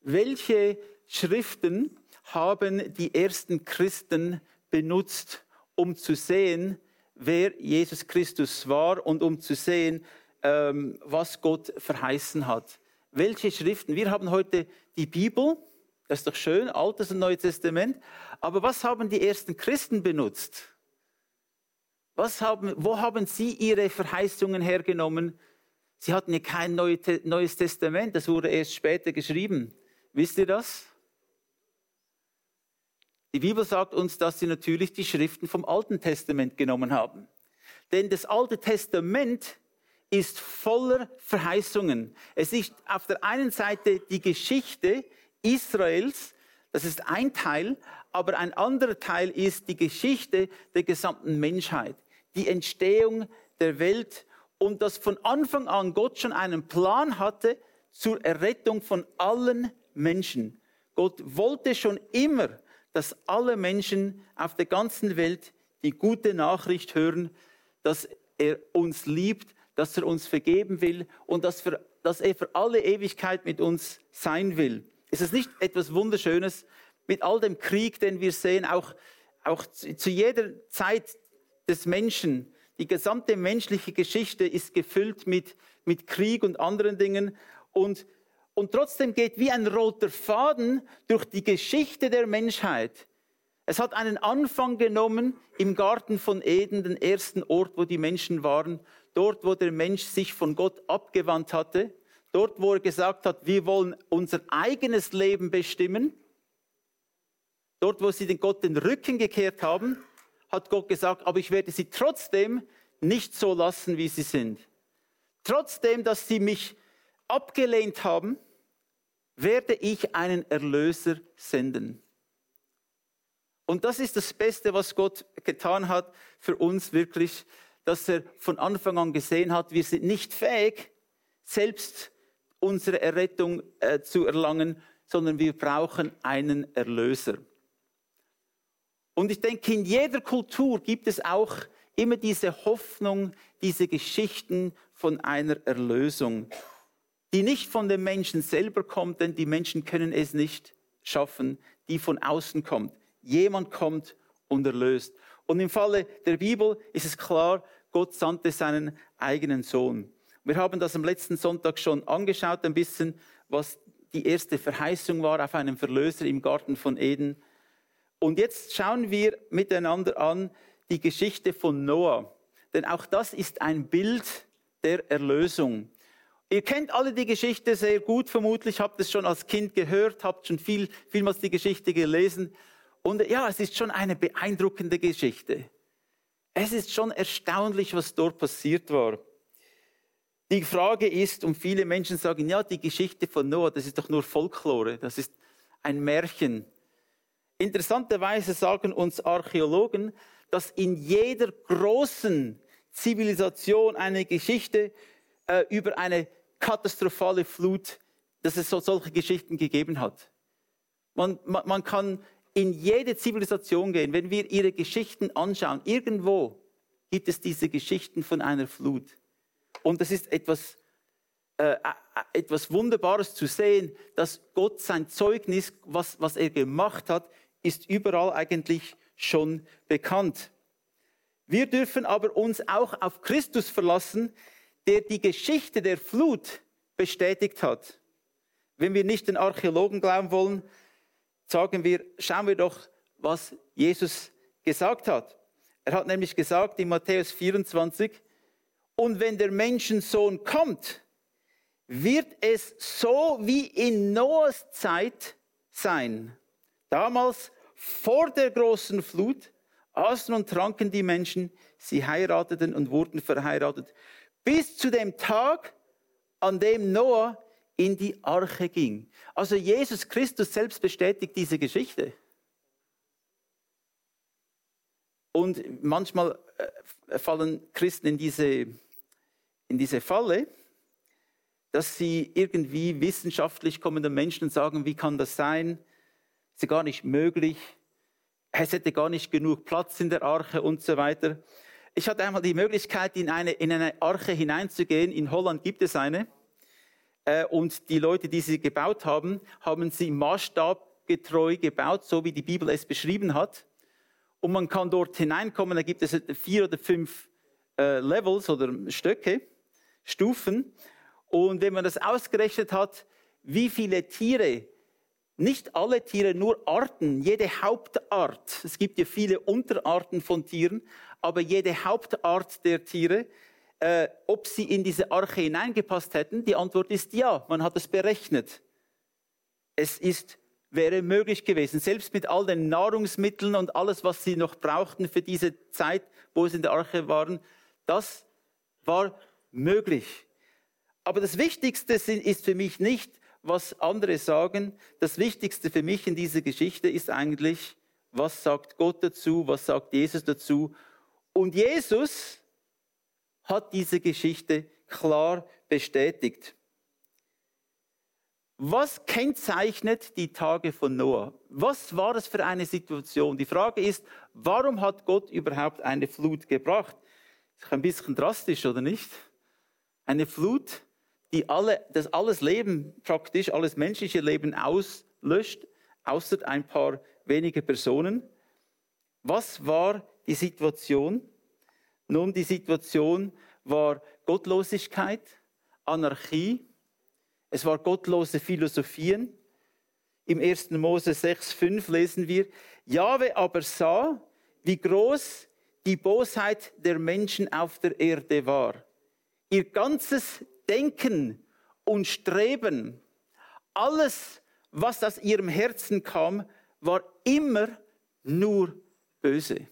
welche Schriften haben die ersten Christen benutzt, um zu sehen, wer Jesus Christus war und um zu sehen, ähm, was Gott verheißen hat. Welche Schriften? Wir haben heute die Bibel, das ist doch schön, Altes und Neues Testament. Aber was haben die ersten Christen benutzt? Was haben, wo haben sie ihre Verheißungen hergenommen? Sie hatten ja kein Neues Testament, das wurde erst später geschrieben. Wisst ihr das? Die Bibel sagt uns, dass sie natürlich die Schriften vom Alten Testament genommen haben. Denn das Alte Testament ist voller Verheißungen. Es ist auf der einen Seite die Geschichte Israels, das ist ein Teil, aber ein anderer Teil ist die Geschichte der gesamten Menschheit, die Entstehung der Welt und dass von Anfang an Gott schon einen Plan hatte zur Errettung von allen Menschen. Gott wollte schon immer, dass alle Menschen auf der ganzen Welt die gute Nachricht hören, dass er uns liebt, dass er uns vergeben will und dass, für, dass er für alle Ewigkeit mit uns sein will. Ist es nicht etwas Wunderschönes mit all dem Krieg, den wir sehen, auch, auch zu, jeder Zeit des Menschen? Die gesamte menschliche Geschichte ist gefüllt mit, mit Krieg und anderen Dingen und und trotzdem geht wie ein roter Faden durch die Geschichte der Menschheit. Es hat einen Anfang genommen im Garten von Eden, den ersten Ort, wo die Menschen waren, dort, wo der Mensch sich von Gott abgewandt hatte, dort, wo er gesagt hat, wir wollen unser eigenes Leben bestimmen, dort, wo sie den Gott den Rücken gekehrt haben, hat Gott gesagt, aber ich werde sie trotzdem nicht so lassen, wie sie sind. Trotzdem, dass sie mich abgelehnt haben, werde ich einen Erlöser senden. Und das ist das Beste, was Gott getan hat für uns wirklich, dass er von Anfang an gesehen hat, wir sind nicht fähig, selbst unsere Errettung äh, zu erlangen, sondern wir brauchen einen Erlöser. Und ich denke, in jeder Kultur gibt es auch immer diese Hoffnung, diese Geschichten von einer Erlösung die nicht von den Menschen selber kommt, denn die Menschen können es nicht schaffen, die von außen kommt. Jemand kommt und erlöst. Und im Falle der Bibel ist es klar, Gott sandte seinen eigenen Sohn. Wir haben das am letzten Sonntag schon angeschaut, ein bisschen, was die erste Verheißung war auf einen Verlöser im Garten von Eden. Und jetzt schauen wir miteinander an die Geschichte von Noah. Denn auch das ist ein Bild der Erlösung. Ihr kennt alle die Geschichte sehr gut, vermutlich habt es schon als Kind gehört, habt schon viel, vielmals die Geschichte gelesen. Und ja, es ist schon eine beeindruckende Geschichte. Es ist schon erstaunlich, was dort passiert war. Die Frage ist, und viele Menschen sagen, ja, die Geschichte von Noah, das ist doch nur Folklore, das ist ein Märchen. Interessanterweise sagen uns Archäologen, dass in jeder großen Zivilisation eine Geschichte äh, über eine katastrophale Flut, dass es so, solche Geschichten gegeben hat. Man, man, man kann in jede Zivilisation gehen, wenn wir ihre Geschichten anschauen. Irgendwo gibt es diese Geschichten von einer Flut. Und das ist etwas, äh, äh, etwas Wunderbares zu sehen, dass Gott sein Zeugnis, was, was er gemacht hat, ist überall eigentlich schon bekannt. Wir dürfen aber uns auch auf Christus verlassen, der die Geschichte der Flut bestätigt hat. Wenn wir nicht den Archäologen glauben wollen, sagen wir, schauen wir doch, was Jesus gesagt hat. Er hat nämlich gesagt in Matthäus 24, und wenn der Menschensohn kommt, wird es so wie in Noahs Zeit sein. Damals vor der großen Flut aßen und tranken die Menschen, sie heirateten und wurden verheiratet bis zu dem Tag, an dem Noah in die Arche ging. Also Jesus Christus selbst bestätigt diese Geschichte. Und manchmal äh, fallen Christen in diese, in diese Falle, dass sie irgendwie wissenschaftlich kommenden Menschen sagen, wie kann das sein? Ist gar nicht möglich. Es hätte gar nicht genug Platz in der Arche und so weiter. Ich hatte einmal die Möglichkeit, in eine, in eine Arche hineinzugehen. In Holland gibt es eine. Äh, und die Leute, die sie gebaut haben, haben sie maßstabgetreu gebaut, so wie die Bibel es beschrieben hat. Und man kann dort hineinkommen, da gibt es vier oder fünf äh, Levels oder Stöcke, Stufen. Und wenn man das ausgerechnet hat, wie viele Tiere, nicht alle Tiere, nur Arten, jede Hauptart, es gibt ja viele Unterarten von Tieren, aber jede Hauptart der Tiere, äh, ob sie in diese Arche hineingepasst hätten, die Antwort ist ja, man hat es berechnet. Es ist, wäre möglich gewesen, selbst mit all den Nahrungsmitteln und alles, was sie noch brauchten für diese Zeit, wo sie in der Arche waren, das war möglich. Aber das Wichtigste ist für mich nicht, was andere sagen. Das Wichtigste für mich in dieser Geschichte ist eigentlich, was sagt Gott dazu, was sagt Jesus dazu. Und Jesus hat diese Geschichte klar bestätigt. Was kennzeichnet die Tage von Noah? Was war das für eine Situation? Die Frage ist, warum hat Gott überhaupt eine Flut gebracht? Ist ein bisschen drastisch, oder nicht? Eine Flut, die alle, das alles Leben praktisch, alles menschliche Leben auslöscht, außer ein paar wenige Personen. Was war die Situation? Nun, die Situation war Gottlosigkeit, Anarchie, es war gottlose Philosophien. Im 1. Mose 6,5 lesen wir, Jahwe aber sah, wie groß die Bosheit der Menschen auf der Erde war. Ihr ganzes Denken und Streben, alles, was aus ihrem Herzen kam, war immer nur böse.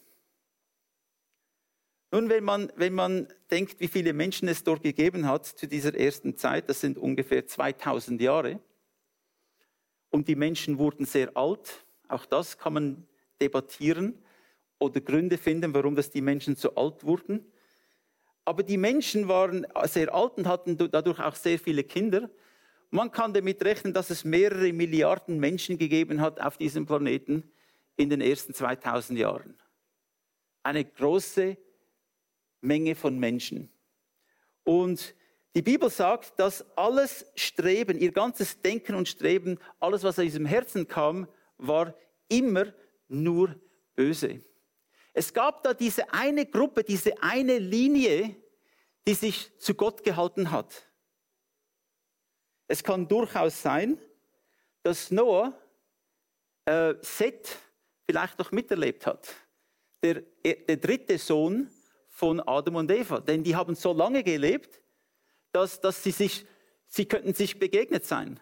Nun, wenn man, wenn man denkt, wie viele Menschen es dort gegeben hat zu dieser ersten Zeit, das sind ungefähr 2000 Jahre, und die Menschen wurden sehr alt, auch das kann man debattieren oder Gründe finden, warum das die Menschen so alt wurden. Aber die Menschen waren sehr alt und hatten dadurch auch sehr viele Kinder. Man kann damit rechnen, dass es mehrere Milliarden Menschen gegeben hat auf diesem Planeten in den ersten 2000 Jahren. Eine große Menge von Menschen. Und die Bibel sagt, dass alles Streben, ihr ganzes Denken und Streben, alles, was aus diesem Herzen kam, war immer nur böse. Es gab da diese eine Gruppe, diese eine Linie, die sich zu Gott gehalten hat. Es kann durchaus sein, dass Noah äh, Seth vielleicht noch miterlebt hat. Der, der dritte Sohn von Adam und Eva. Denn die haben so lange gelebt, dass, dass sie sich, sie könnten sich begegnet sein.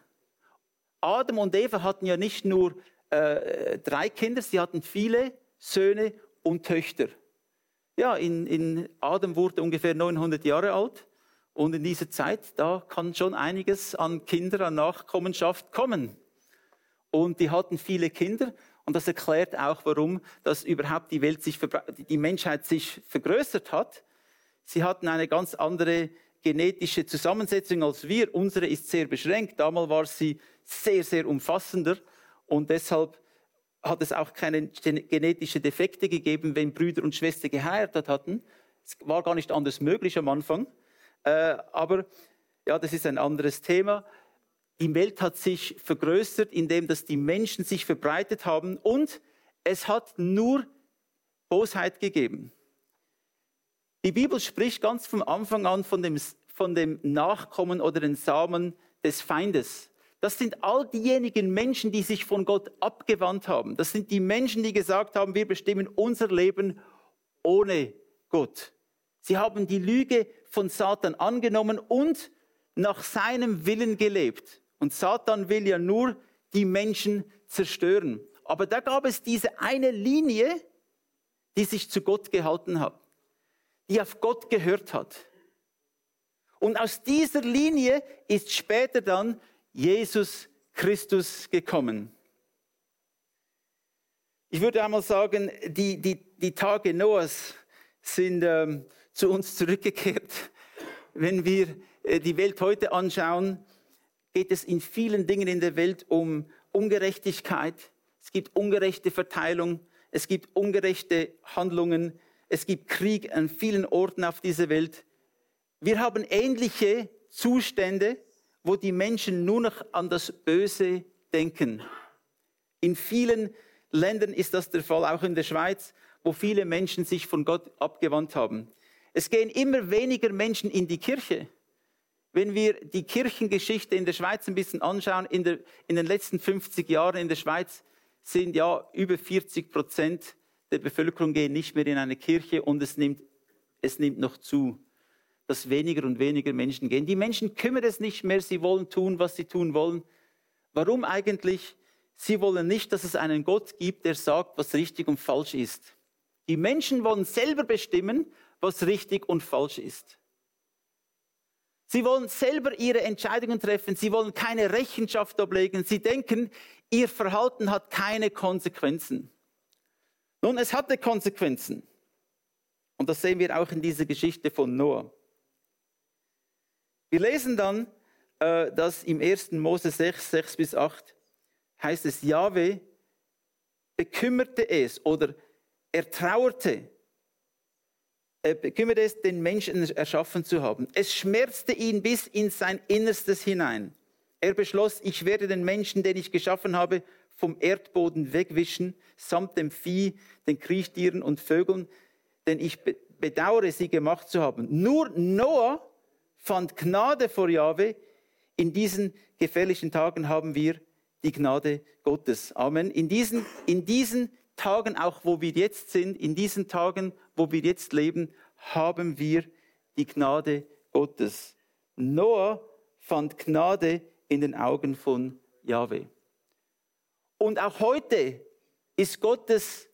Adam und Eva hatten ja nicht nur äh, drei Kinder, sie hatten viele Söhne und Töchter. Ja, in, in Adam wurde ungefähr 900 Jahre alt und in dieser Zeit, da kann schon einiges an Kindern, an Nachkommenschaft kommen. Und die hatten viele Kinder und das erklärt auch, warum dass überhaupt die Welt sich, die Menschheit sich vergrößert hat. Sie hatten eine ganz andere genetische Zusammensetzung als wir. Unsere ist sehr beschränkt. Damals war sie sehr, sehr umfassender. Und deshalb hat es auch keine genetische Defekte gegeben, wenn Brüder und Schwestern geheiratet hatten. Es war gar nicht anders möglich am Anfang. Äh, aber ja, das ist ein anderes Thema. Die Welt hat sich vergrößert, indem dass die Menschen sich verbreitet haben und es hat nur Bosheit gegeben. Die Bibel spricht ganz vom Anfang an von dem, von dem Nachkommen oder den Samen des Feindes. Das sind all diejenigen Menschen, die sich von Gott abgewandt haben. Das sind die Menschen, die gesagt haben, wir bestimmen unser Leben ohne Gott. Sie haben die Lüge von Satan angenommen und nach seinem Willen gelebt. Und Satan will ja nur die Menschen zerstören. Aber da gab es diese eine Linie, die sich zu Gott gehalten hat, die auf Gott gehört hat. Und aus dieser Linie ist später dann Jesus Christus gekommen. Ich würde einmal sagen, die, die, die Tage Noahs sind ähm, zu uns zurückgekehrt. Wenn wir äh, die Welt heute anschauen, geht es in vielen Dingen in der Welt um Ungerechtigkeit. Es gibt ungerechte Verteilung. Es gibt ungerechte Handlungen. Es gibt Krieg an vielen Orten auf dieser Welt. Wir haben ähnliche Zustände wo die Menschen nur noch an das Böse denken. In vielen Ländern ist das der Fall, auch in der Schweiz, wo viele Menschen sich von Gott abgewandt haben. Es gehen immer weniger Menschen in die Kirche. Wenn wir die Kirchengeschichte in der Schweiz ein bisschen anschauen, in, der, in den letzten 50 Jahren in der Schweiz sind ja über 40 Prozent der Bevölkerung gehen nicht mehr in eine Kirche und es nimmt, es nimmt noch zu, dass weniger und weniger Menschen gehen. Die Menschen kümmern es nicht mehr, sie wollen tun, was sie tun wollen. Warum eigentlich? Sie wollen nicht, dass es einen Gott gibt, der sagt, was richtig und falsch ist. Die Menschen wollen selber bestimmen, was richtig und falsch ist. Sie wollen selber ihre Entscheidungen treffen. Sie wollen keine Rechenschaft ablegen. Sie denken, ihr Verhalten hat keine Konsequenzen. Nun, es hatte Konsequenzen. Und das sehen wir auch in dieser Geschichte von Noah. Wir lesen dann, äh, dass im 1. Mose 6, 6 bis 8 heißt es, Jahwe bekümmerte es oder er trauerte bekümmert es, den Menschen erschaffen zu haben. Es schmerzte ihn bis in sein Innerstes hinein. Er beschloss, ich werde den Menschen, den ich geschaffen habe, vom Erdboden wegwischen, samt dem Vieh, den Kriechtieren und Vögeln, denn ich bedauere, sie gemacht zu haben. Nur Noah fand Gnade vor Jahwe. In diesen gefährlichen Tagen haben wir die Gnade Gottes. Amen. In diesen, in diesen Tagen, auch wo wir jetzt sind, in diesen Tagen, wo wir jetzt leben, haben wir die Gnade Gottes. Noah fand Gnade in den Augen von Yahweh. Und auch heute ist Gottes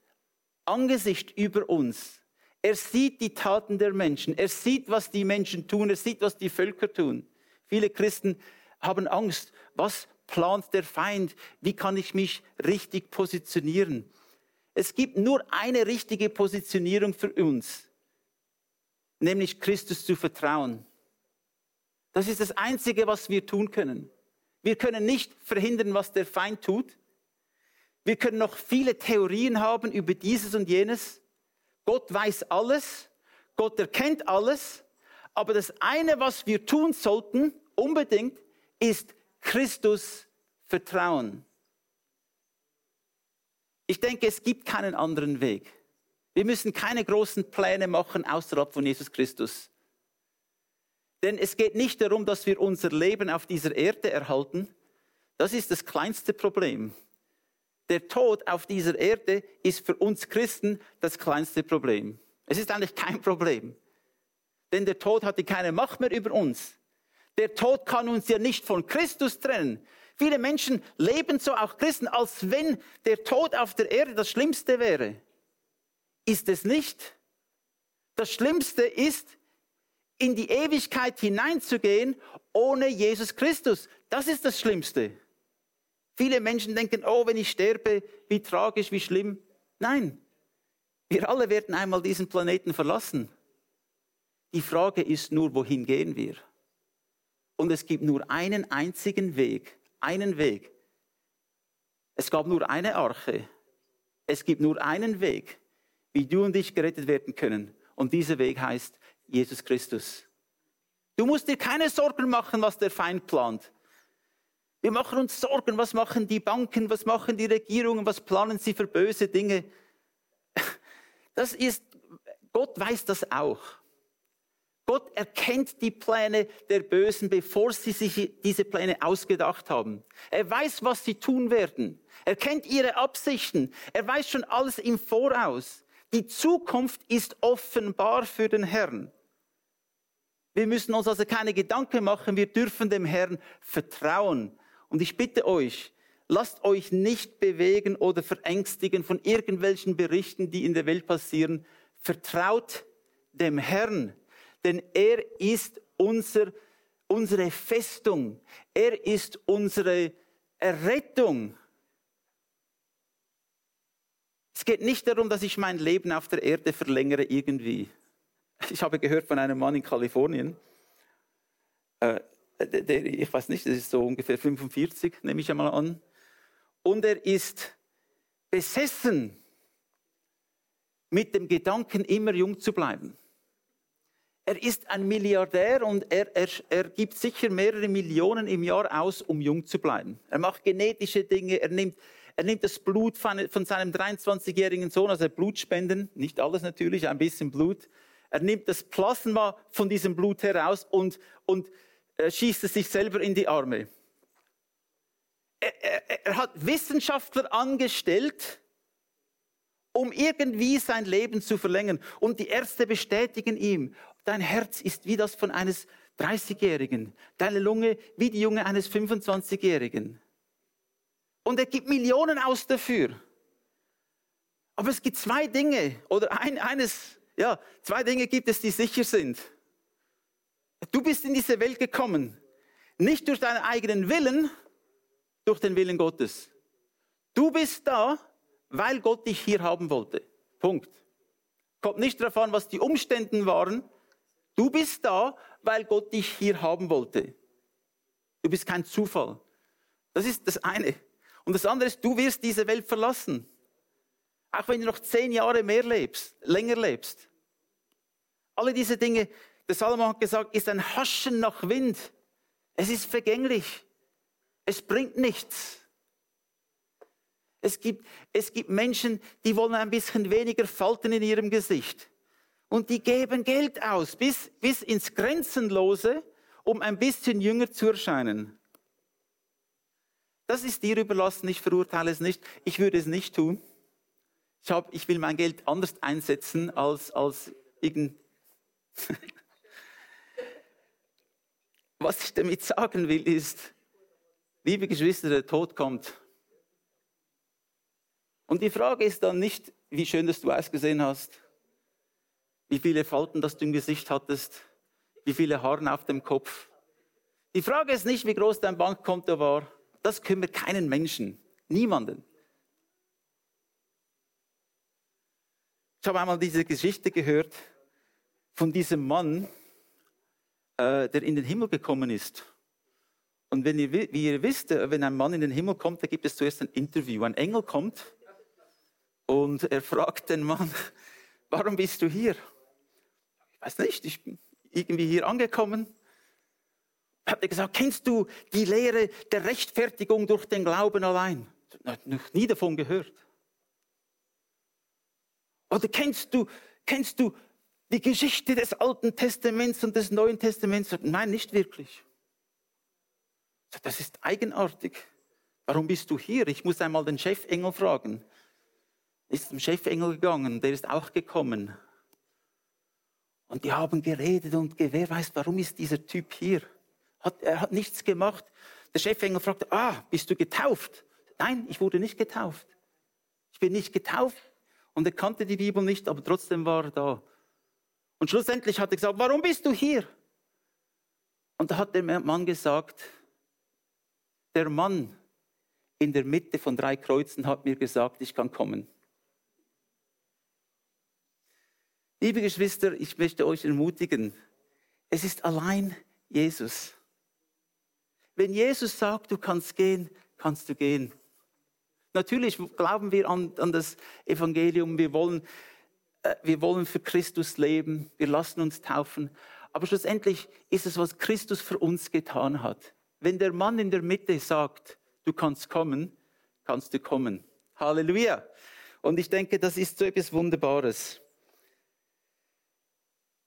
Angesicht über uns. Er sieht die Taten der Menschen. Er sieht, was die Menschen tun. Er sieht, was die Völker tun. Viele Christen haben Angst. Was plant der Feind? Wie kann ich mich richtig positionieren? Es gibt nur eine richtige Positionierung für uns, nämlich Christus zu vertrauen. Das ist das Einzige, was wir tun können. Wir können nicht verhindern, was der Feind tut. Wir können noch viele Theorien haben über dieses und jenes. Gott weiß alles. Gott erkennt alles. Aber das eine, was wir tun sollten, unbedingt, ist Christus vertrauen. Ich denke, es gibt keinen anderen Weg. Wir müssen keine großen Pläne machen außerhalb von Jesus Christus. Denn es geht nicht darum, dass wir unser Leben auf dieser Erde erhalten. Das ist das kleinste Problem. Der Tod auf dieser Erde ist für uns Christen das kleinste Problem. Es ist eigentlich kein Problem. Denn der Tod hatte keine Macht mehr über uns. Der Tod kann uns ja nicht von Christus trennen. Viele Menschen leben so, auch Christen, als wenn der Tod auf der Erde das Schlimmste wäre. Ist es nicht? Das Schlimmste ist, in die Ewigkeit hineinzugehen ohne Jesus Christus. Das ist das Schlimmste. Viele Menschen denken, oh, wenn ich sterbe, wie tragisch, wie schlimm. Nein, wir alle werden einmal diesen Planeten verlassen. Die Frage ist nur, wohin gehen wir? Und es gibt nur einen einzigen Weg, einen Weg. Es gab nur eine Arche. Es gibt nur einen Weg, wie du und ich gerettet werden können. Und dieser Weg heißt Jesus Christus. Du musst dir keine Sorgen machen, was der Feind plant. Wir machen uns Sorgen, was machen die Banken, was machen die Regierungen, was planen sie für böse Dinge. Das ist, Gott weiß das auch. Gott erkennt die Pläne der Bösen, bevor sie sich diese Pläne ausgedacht haben. Er weiß, was sie tun werden. Er kennt ihre Absichten. Er weiß schon alles im Voraus. Die Zukunft ist offenbar für den Herrn. Wir müssen uns also keine Gedanken machen. Wir dürfen dem Herrn vertrauen. Und ich bitte euch, lasst euch nicht bewegen oder verängstigen von irgendwelchen Berichten, die in der Welt passieren. Vertraut dem Herrn denn er ist unser, unsere Festung. Er ist unsere Errettung. Es geht nicht darum, dass ich mein Leben auf der Erde verlängere irgendwie. Ich habe gehört von einem Mann in Kalifornien, äh, der, ich weiß nicht, das ist so ungefähr 45, nehme ich einmal an. Und er ist besessen mit dem Gedanken, immer jung zu bleiben. Er ist ein Milliardär und er, er, er gibt sicher mehrere Millionen im Jahr aus, um jung zu bleiben. Er macht genetische Dinge, er nimmt, er nimmt das Blut von, von seinem 23-jährigen Sohn, also Blutspenden, nicht alles natürlich, ein bisschen Blut. Er nimmt das Plasma von diesem Blut heraus und, und äh, schießt es sich selber in die Arme. Er, er, er hat Wissenschaftler angestellt, um irgendwie sein Leben zu verlängern. Und die Ärzte bestätigen ihm, dein Herz ist wie das von eines 30-Jährigen, deine Lunge wie die Junge eines 25-Jährigen. Und er gibt Millionen aus dafür. Aber es gibt zwei Dinge, oder ein, eines, ja, zwei Dinge gibt es, die sicher sind. Du bist in diese Welt gekommen, nicht durch deinen eigenen Willen, durch den Willen Gottes. Du bist da, weil Gott dich hier haben wollte. Punkt. Kommt nicht darauf an, was die Umstände waren. Du bist da, weil Gott dich hier haben wollte. Du bist kein Zufall. Das ist das eine. Und das andere ist, du wirst diese Welt verlassen. Auch wenn du noch zehn Jahre mehr lebst, länger lebst. Alle diese Dinge, der Salomon hat gesagt, ist ein Haschen nach Wind. Es ist vergänglich. Es bringt nichts. Es gibt, es gibt Menschen, die wollen ein bisschen weniger Falten in ihrem Gesicht. Und die geben Geld aus, bis, bis ins Grenzenlose, um ein bisschen jünger zu erscheinen. Das ist dir überlassen, ich verurteile es nicht. Ich würde es nicht tun. Ich, hab, ich will mein Geld anders einsetzen als, als irgend. Was ich damit sagen will, ist, liebe Geschwister, der Tod kommt. Und die Frage ist dann nicht, wie schön dass du ausgesehen hast, wie viele Falten dass du im Gesicht hattest, wie viele Haare auf dem Kopf. Die Frage ist nicht, wie groß dein Bankkonto war. Das kümmert keinen Menschen, niemanden. Ich habe einmal diese Geschichte gehört von diesem Mann, äh, der in den Himmel gekommen ist. Und wenn ihr, wie ihr wisst, äh, wenn ein Mann in den Himmel kommt, da gibt es zuerst ein Interview. Ein Engel kommt und er fragt den Mann, warum bist du hier? Ich weiß nicht, ich bin irgendwie hier angekommen. Hat er gesagt, kennst du die Lehre der Rechtfertigung durch den Glauben allein? Noch nie davon gehört. Oder kennst du, kennst du die Geschichte des Alten Testaments und des Neuen Testaments? Nein, nicht wirklich. Das ist eigenartig. Warum bist du hier? Ich muss einmal den Chefengel fragen ist zum Chefengel gegangen, der ist auch gekommen. Und die haben geredet und wer weiß, warum ist dieser Typ hier? Hat, er hat nichts gemacht. Der Chefengel fragte, ah, bist du getauft? Nein, ich wurde nicht getauft. Ich bin nicht getauft. Und er kannte die Bibel nicht, aber trotzdem war er da. Und schlussendlich hat er gesagt, warum bist du hier? Und da hat der Mann gesagt, der Mann in der Mitte von drei Kreuzen hat mir gesagt, ich kann kommen. Liebe Geschwister, ich möchte euch ermutigen, es ist allein Jesus. Wenn Jesus sagt, du kannst gehen, kannst du gehen. Natürlich glauben wir an, an das Evangelium, wir wollen, äh, wir wollen für Christus leben, wir lassen uns taufen, aber schlussendlich ist es, was Christus für uns getan hat. Wenn der Mann in der Mitte sagt, du kannst kommen, kannst du kommen. Halleluja. Und ich denke, das ist so etwas Wunderbares.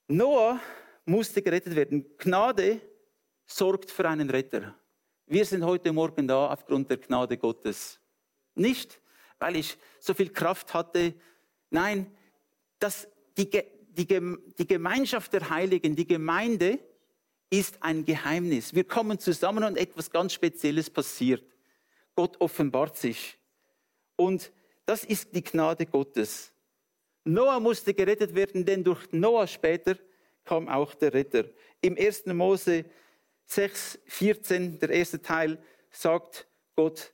Noah musste gerettet werden. Gnade sorgt für einen Retter. Wir sind heute Morgen da aufgrund der Gnade Gottes. Nicht, weil ich so viel Kraft hatte. Nein, das, die, die, die Gemeinschaft der Heiligen, die Gemeinde ist ein Geheimnis. Wir kommen zusammen und etwas ganz Spezielles passiert. Gott offenbart sich. Und das ist die Gnade Gottes. Noah musste gerettet werden, denn durch Noah später kam auch der Retter. Im 1. Mose 6, 14, der erste Teil, sagt Gott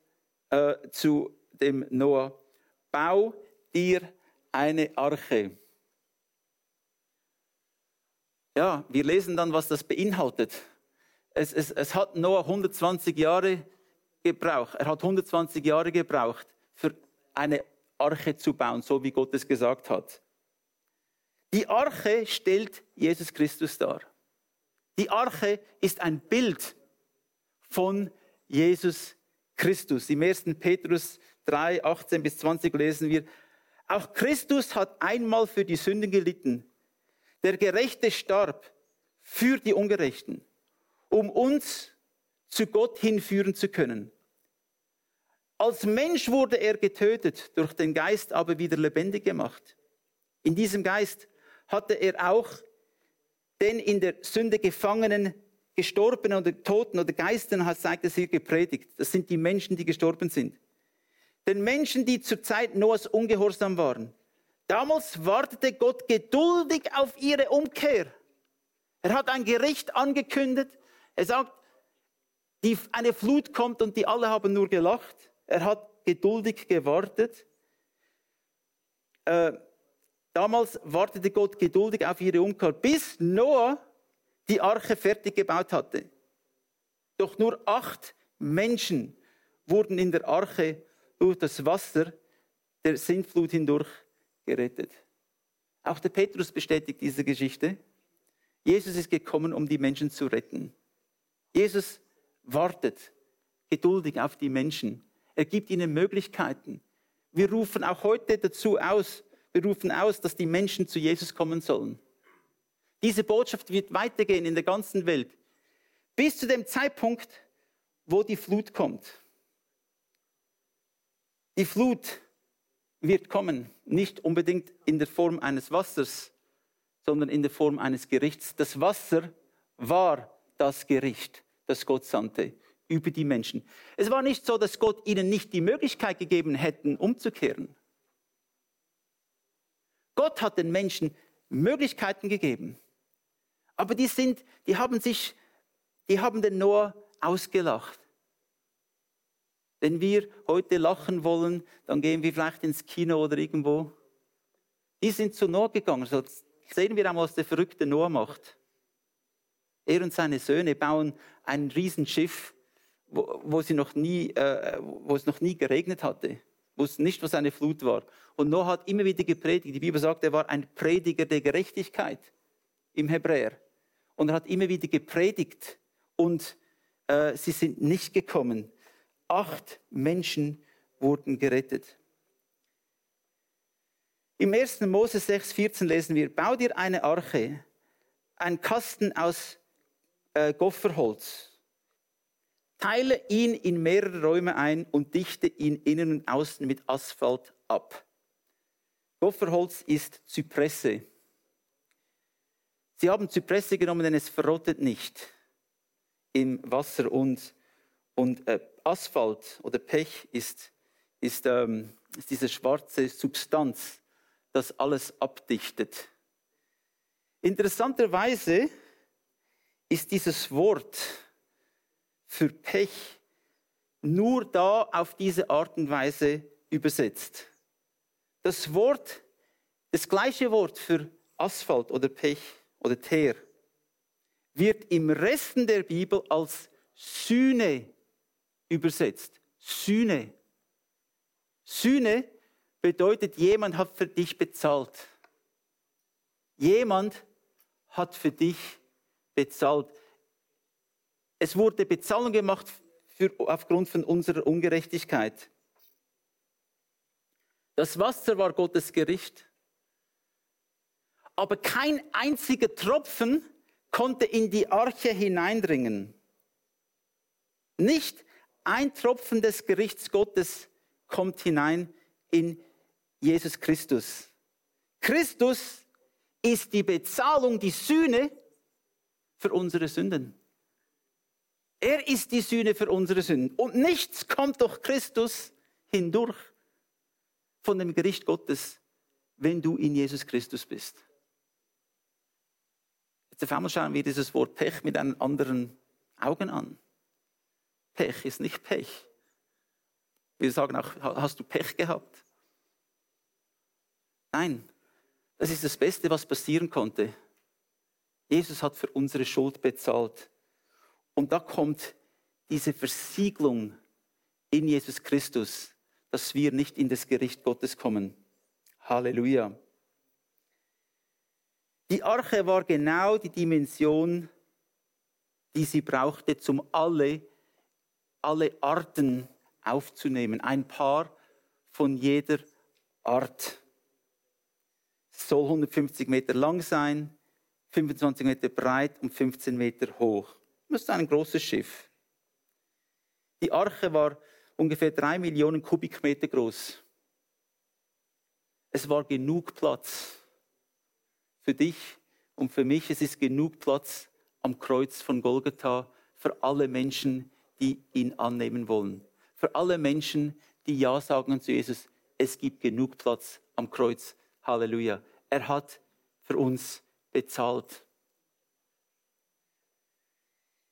äh, zu dem Noah, bau dir eine Arche. Ja, wir lesen dann, was das beinhaltet. Es, es, es hat Noah 120 Jahre gebraucht. Er hat 120 Jahre gebraucht für eine Arche zu bauen, so wie Gott es gesagt hat. Die Arche stellt Jesus Christus dar. Die Arche ist ein Bild von Jesus Christus. Im 1. Petrus 3, 18 bis 20 lesen wir, auch Christus hat einmal für die Sünden gelitten. Der Gerechte starb für die Ungerechten, um uns zu Gott hinführen zu können. Als Mensch wurde er getötet, durch den Geist aber wieder lebendig gemacht. In diesem Geist hatte er auch den in der Sünde Gefangenen, Gestorbenen oder Toten oder Geistern, hat, sagt es hier, gepredigt. Das sind die Menschen, die gestorben sind. Den Menschen, die zur Zeit Noahs ungehorsam waren. Damals wartete Gott geduldig auf ihre Umkehr. Er hat ein Gericht angekündigt. Er sagt, die, eine Flut kommt und die alle haben nur gelacht. Er hat geduldig gewartet. Äh, damals wartete Gott geduldig auf ihre Umkehr, bis Noah die Arche fertig gebaut hatte. Doch nur acht Menschen wurden in der Arche durch das Wasser der Sintflut hindurch gerettet. Auch der Petrus bestätigt diese Geschichte. Jesus ist gekommen, um die Menschen zu retten. Jesus wartet geduldig auf die Menschen. Er gibt ihnen Möglichkeiten. Wir rufen auch heute dazu aus, wir rufen aus, dass die Menschen zu Jesus kommen sollen. Diese Botschaft wird weitergehen in der ganzen Welt. Bis zu dem Zeitpunkt, wo die Flut kommt. Die Flut wird kommen, nicht unbedingt in der Form eines Wassers, sondern in der Form eines Gerichts. Das Wasser war das Gericht, das Gott sandte über die Menschen. Es war nicht so, dass Gott ihnen nicht die Möglichkeit gegeben hätte, umzukehren. Gott hat den Menschen Möglichkeiten gegeben. Aber die sind, die haben sich, die haben den Noah ausgelacht. Wenn wir heute lachen wollen, dann gehen wir vielleicht ins Kino oder irgendwo. Die sind zu Noah gegangen. So sehen wir einmal, was der verrückte Noah macht. Er und seine Söhne bauen ein Riesenschiff wo, wo, sie noch nie, äh, wo es noch nie geregnet hatte, wo es nicht was eine Flut war. Und Noah hat immer wieder gepredigt. Die Bibel sagt, er war ein Prediger der Gerechtigkeit im Hebräer. Und er hat immer wieder gepredigt und äh, sie sind nicht gekommen. Acht Menschen wurden gerettet. Im 1. Mose 6,14 lesen wir, bau dir eine Arche, ein Kasten aus äh, Gofferholz Teile ihn in mehrere Räume ein und dichte ihn innen und außen mit Asphalt ab. Gopferholz ist Zypresse. Sie haben Zypresse genommen, denn es verrottet nicht im Wasser und, und äh, Asphalt oder Pech ist, ist, ähm, ist diese schwarze Substanz, das alles abdichtet. Interessanterweise ist dieses Wort für Pech nur da auf diese Art und Weise übersetzt. Das Wort, das gleiche Wort für Asphalt oder Pech oder Teer, wird im Resten der Bibel als Sühne übersetzt. Sühne. Sühne bedeutet, jemand hat für dich bezahlt. Jemand hat für dich bezahlt. Es wurde Bezahlung gemacht für, aufgrund von unserer Ungerechtigkeit. Das Wasser war Gottes Gericht. Aber kein einziger Tropfen konnte in die Arche hineindringen. Nicht ein Tropfen des Gerichts Gottes kommt hinein in Jesus Christus. Christus ist die Bezahlung, die Sühne für unsere Sünden. Er ist die Sühne für unsere Sünden. Und nichts kommt durch Christus hindurch von dem Gericht Gottes, wenn du in Jesus Christus bist. Jetzt auf einmal schauen wir dieses Wort Pech mit einem anderen Augen an. Pech ist nicht Pech. Wir sagen auch, hast du Pech gehabt? Nein, das ist das Beste, was passieren konnte. Jesus hat für unsere Schuld bezahlt. Und da kommt diese Versiegelung in Jesus Christus, dass wir nicht in das Gericht Gottes kommen. Halleluja. Die Arche war genau die Dimension, die sie brauchte, um alle, alle Arten aufzunehmen. Ein Paar von jeder Art. Es soll 150 Meter lang sein, 25 Meter breit und 15 Meter hoch. Das ist ein großes Schiff. Die Arche war ungefähr drei Millionen Kubikmeter groß. Es war genug Platz für dich und für mich. Es ist genug Platz am Kreuz von Golgatha für alle Menschen, die ihn annehmen wollen. Für alle Menschen, die Ja sagen zu Jesus. Es gibt genug Platz am Kreuz. Halleluja. Er hat für uns bezahlt.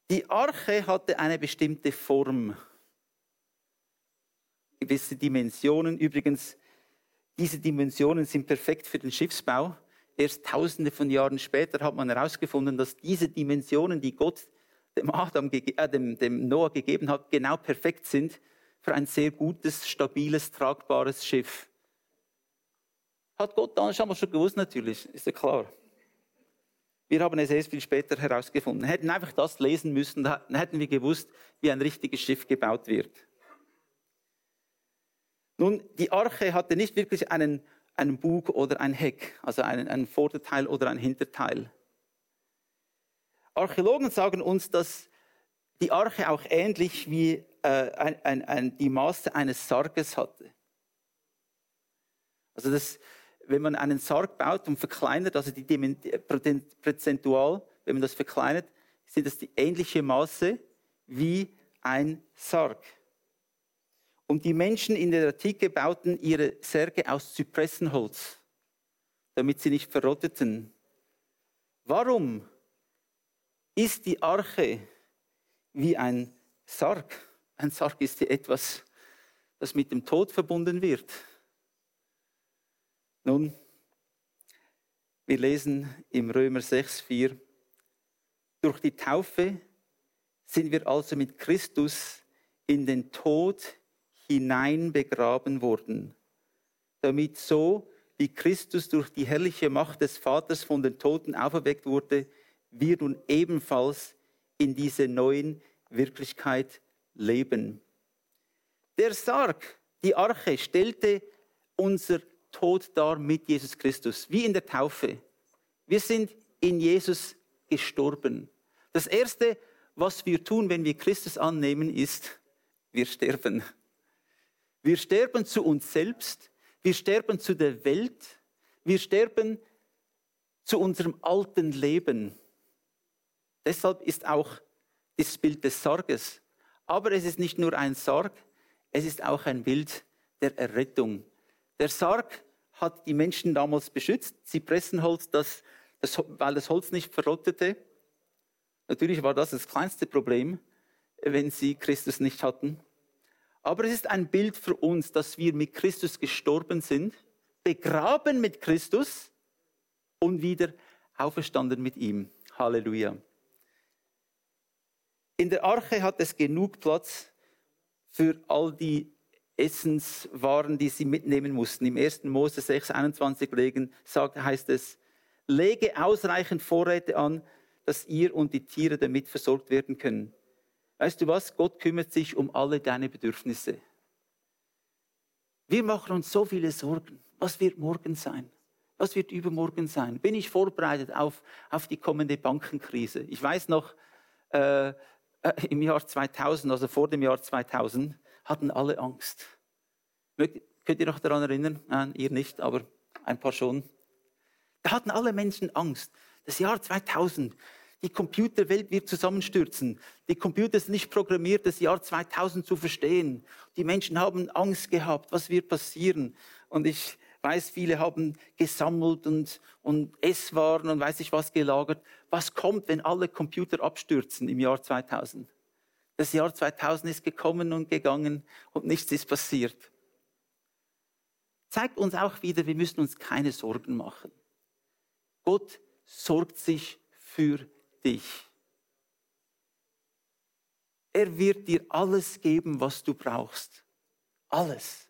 Die Arche hatte eine bestimmte Form, gewisse Dimensionen. Übrigens, diese Dimensionen sind perfekt für den Schiffsbau. Erst tausende von Jahren später hat man herausgefunden, dass diese Dimensionen, die Gott dem, Adam, äh, dem, dem Noah gegeben hat, genau perfekt sind für ein sehr gutes, stabiles, tragbares Schiff. Hat Gott damals schon gewusst, natürlich, ist ja klar. Wir haben es erst viel später herausgefunden. Hätten einfach das lesen müssen, dann hätten wir gewusst, wie ein richtiges Schiff gebaut wird. Nun, die Arche hatte nicht wirklich einen, einen Bug oder ein Heck, also einen, einen Vorderteil oder ein Hinterteil. Archäologen sagen uns, dass die Arche auch ähnlich wie äh, ein, ein, die Maße eines Sarges hatte. Also das, wenn man einen Sarg baut und verkleinert, also die prozentual, wenn man das verkleinert, sind das die ähnliche Maße wie ein Sarg. Und die Menschen in der Antike bauten ihre Särge aus Zypressenholz, damit sie nicht verrotteten. Warum ist die Arche wie ein Sarg? Ein Sarg ist etwas, das mit dem Tod verbunden wird. Nun, wir lesen im Römer 6, 4, durch die Taufe sind wir also mit Christus in den Tod hinein begraben worden, damit so, wie Christus durch die herrliche Macht des Vaters von den Toten auferweckt wurde, wir nun ebenfalls in diese neuen Wirklichkeit leben. Der Sarg, die Arche, stellte unser Tod dar mit Jesus Christus, wie in der Taufe. Wir sind in Jesus gestorben. Das Erste, was wir tun, wenn wir Christus annehmen, ist, wir sterben. Wir sterben zu uns selbst, wir sterben zu der Welt, wir sterben zu unserem alten Leben. Deshalb ist auch das Bild des Sarges. Aber es ist nicht nur ein Sarg, es ist auch ein Bild der Errettung. Der Sarg hat die Menschen damals beschützt. Sie pressen Holz, das, das, weil das Holz nicht verrottete. Natürlich war das das kleinste Problem, wenn sie Christus nicht hatten. Aber es ist ein Bild für uns, dass wir mit Christus gestorben sind, begraben mit Christus und wieder auferstanden mit ihm. Halleluja. In der Arche hat es genug Platz für all die Essenswaren, die sie mitnehmen mussten. Im 1. Mose 6, 21 legen, sagt, heißt es, lege ausreichend Vorräte an, dass ihr und die Tiere damit versorgt werden können. Weißt du was? Gott kümmert sich um alle deine Bedürfnisse. Wir machen uns so viele Sorgen. Was wird morgen sein? Was wird übermorgen sein? Bin ich vorbereitet auf, auf die kommende Bankenkrise? Ich weiß noch, äh, äh im Jahr 2000, also vor dem Jahr 2000, hatten alle Angst. Könnt ihr noch daran erinnern? Nein, ihr nicht, aber ein paar schon. Da hatten alle Menschen Angst. Das Jahr 2000, die Computerwelt wird zusammenstürzen. Die Computer sind nicht programmiert, das Jahr 2000 zu verstehen. Die Menschen haben Angst gehabt, was wird passieren. Und ich weiß, viele haben gesammelt und, und Esswaren und weiß ich was gelagert. Was kommt, wenn alle Computer abstürzen im Jahr 2000? Das Jahr 2000 ist gekommen und gegangen und nichts ist passiert. Zeigt uns auch wieder, wir müssen uns keine Sorgen machen. Gott sorgt sich für dich. Er wird dir alles geben, was du brauchst. Alles.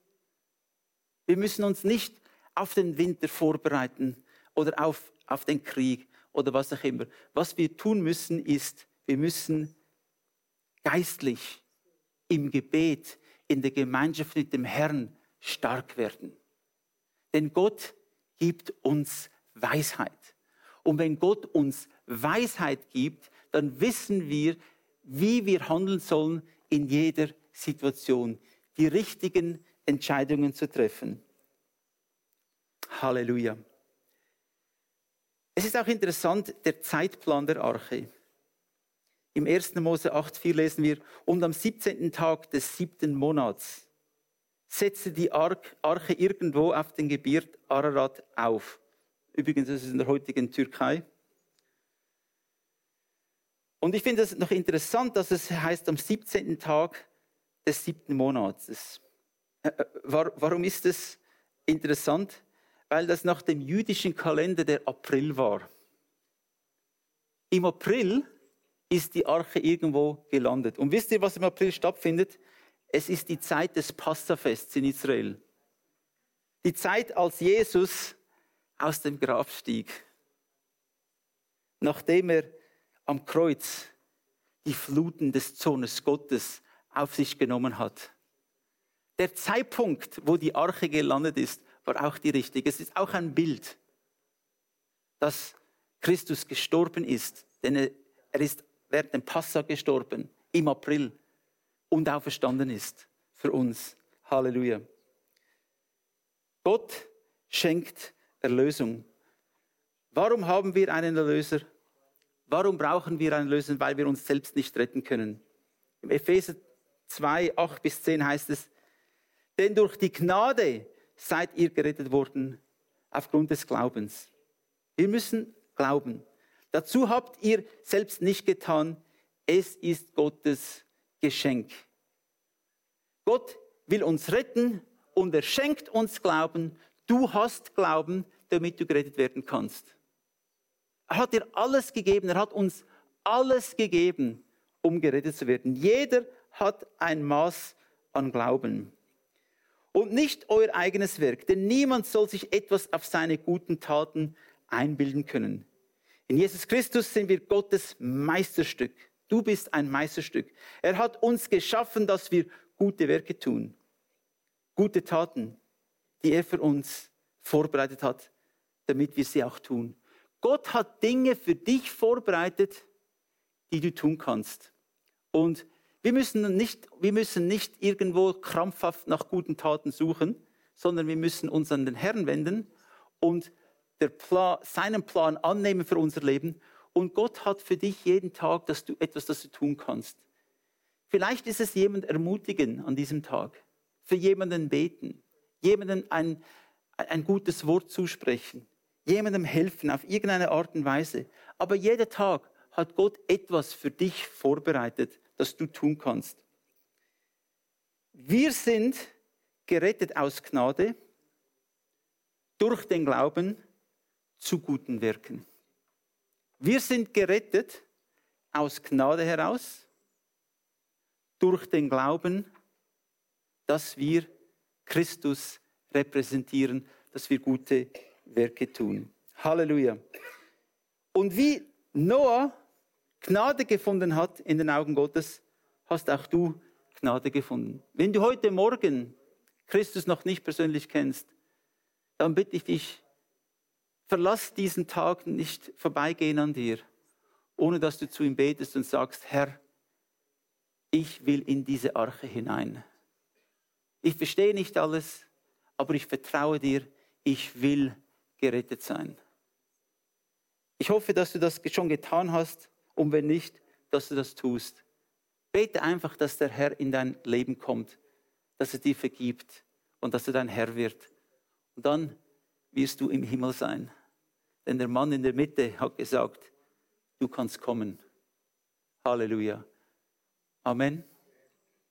Wir müssen uns nicht auf den Winter vorbereiten oder auf auf den Krieg oder was auch immer. Was wir tun müssen, ist, wir müssen geistlich im Gebet, in der Gemeinschaft mit dem Herrn stark werden. Denn Gott gibt uns Weisheit. Und wenn Gott uns Weisheit gibt, dann wissen wir, wie wir handeln sollen in jeder Situation, die richtigen Entscheidungen zu treffen. Halleluja. Es ist auch interessant, der Zeitplan der Arche. Im 1. Mose 8,4 lesen wir, und am 17. Tag des siebten Monats setzte die Arche irgendwo auf dem Gebirg Ararat auf. Übrigens, das ist in der heutigen Türkei. Und ich finde es noch interessant, dass es heißt am 17. Tag des siebten Monats. Äh, äh, warum ist es interessant? Weil das nach dem jüdischen Kalender der April war. Im April ist die Arche irgendwo gelandet. Und wisst ihr, was im April stattfindet? Es ist die Zeit des Passafests in Israel. Die Zeit, als Jesus aus dem Grab stieg, nachdem er am Kreuz die Fluten des Zornes Gottes auf sich genommen hat. Der Zeitpunkt, wo die Arche gelandet ist, war auch die richtige. Es ist auch ein Bild, dass Christus gestorben ist, denn er ist während dem Passa gestorben, im April, und auferstanden ist für uns. Halleluja. Gott schenkt Erlösung. Warum haben wir einen Erlöser? Warum brauchen wir einen Erlöser? Weil wir uns selbst nicht retten können. Im Epheser 2, 8 bis 10 heißt es, denn durch die Gnade seid ihr gerettet worden aufgrund des Glaubens. Wir müssen glauben. Dazu habt ihr selbst nicht getan. Es ist Gottes Geschenk. Gott will uns retten und er schenkt uns Glauben. Du hast Glauben, damit du gerettet werden kannst. Er hat dir alles gegeben, er hat uns alles gegeben, um gerettet zu werden. Jeder hat ein Maß an Glauben. Und nicht euer eigenes Werk, denn niemand soll sich etwas auf seine guten Taten einbilden können. In Jesus Christus sind wir Gottes Meisterstück. Du bist ein Meisterstück. Er hat uns geschaffen, dass wir gute Werke tun. Gute Taten, die er für uns vorbereitet hat, damit wir sie auch tun. Gott hat Dinge für dich vorbereitet, die du tun kannst. Und wir müssen nicht, wir müssen nicht irgendwo krampfhaft nach guten Taten suchen, sondern wir müssen uns an den Herrn wenden und Plan, seinen Plan annehmen für unser Leben. Und Gott hat für dich jeden Tag dass du, etwas, das du tun kannst. Vielleicht ist es jemand ermutigen an diesem Tag, für jemanden beten, jemandem ein, ein gutes Wort zusprechen, jemandem helfen auf irgendeine Art und Weise. Aber jeder Tag hat Gott etwas für dich vorbereitet, das du tun kannst. Wir sind gerettet aus Gnade durch den Glauben zu guten Werken. Wir sind gerettet aus Gnade heraus, durch den Glauben, dass wir Christus repräsentieren, dass wir gute Werke tun. Halleluja. Und wie Noah Gnade gefunden hat in den Augen Gottes, hast auch du Gnade gefunden. Wenn du heute Morgen Christus noch nicht persönlich kennst, dann bitte ich dich, Verlass diesen Tag nicht vorbeigehen an dir, ohne dass du zu ihm betest und sagst, Herr, ich will in diese Arche hinein. Ich verstehe nicht alles, aber ich vertraue dir, ich will gerettet sein. Ich hoffe, dass du das schon getan hast und wenn nicht, dass du das tust. Bete einfach, dass der Herr in dein Leben kommt, dass er dir vergibt und dass er dein Herr wird. Und dann wirst du im Himmel sein. Denn der Mann in der Mitte hat gesagt, du kannst kommen. Halleluja. Amen.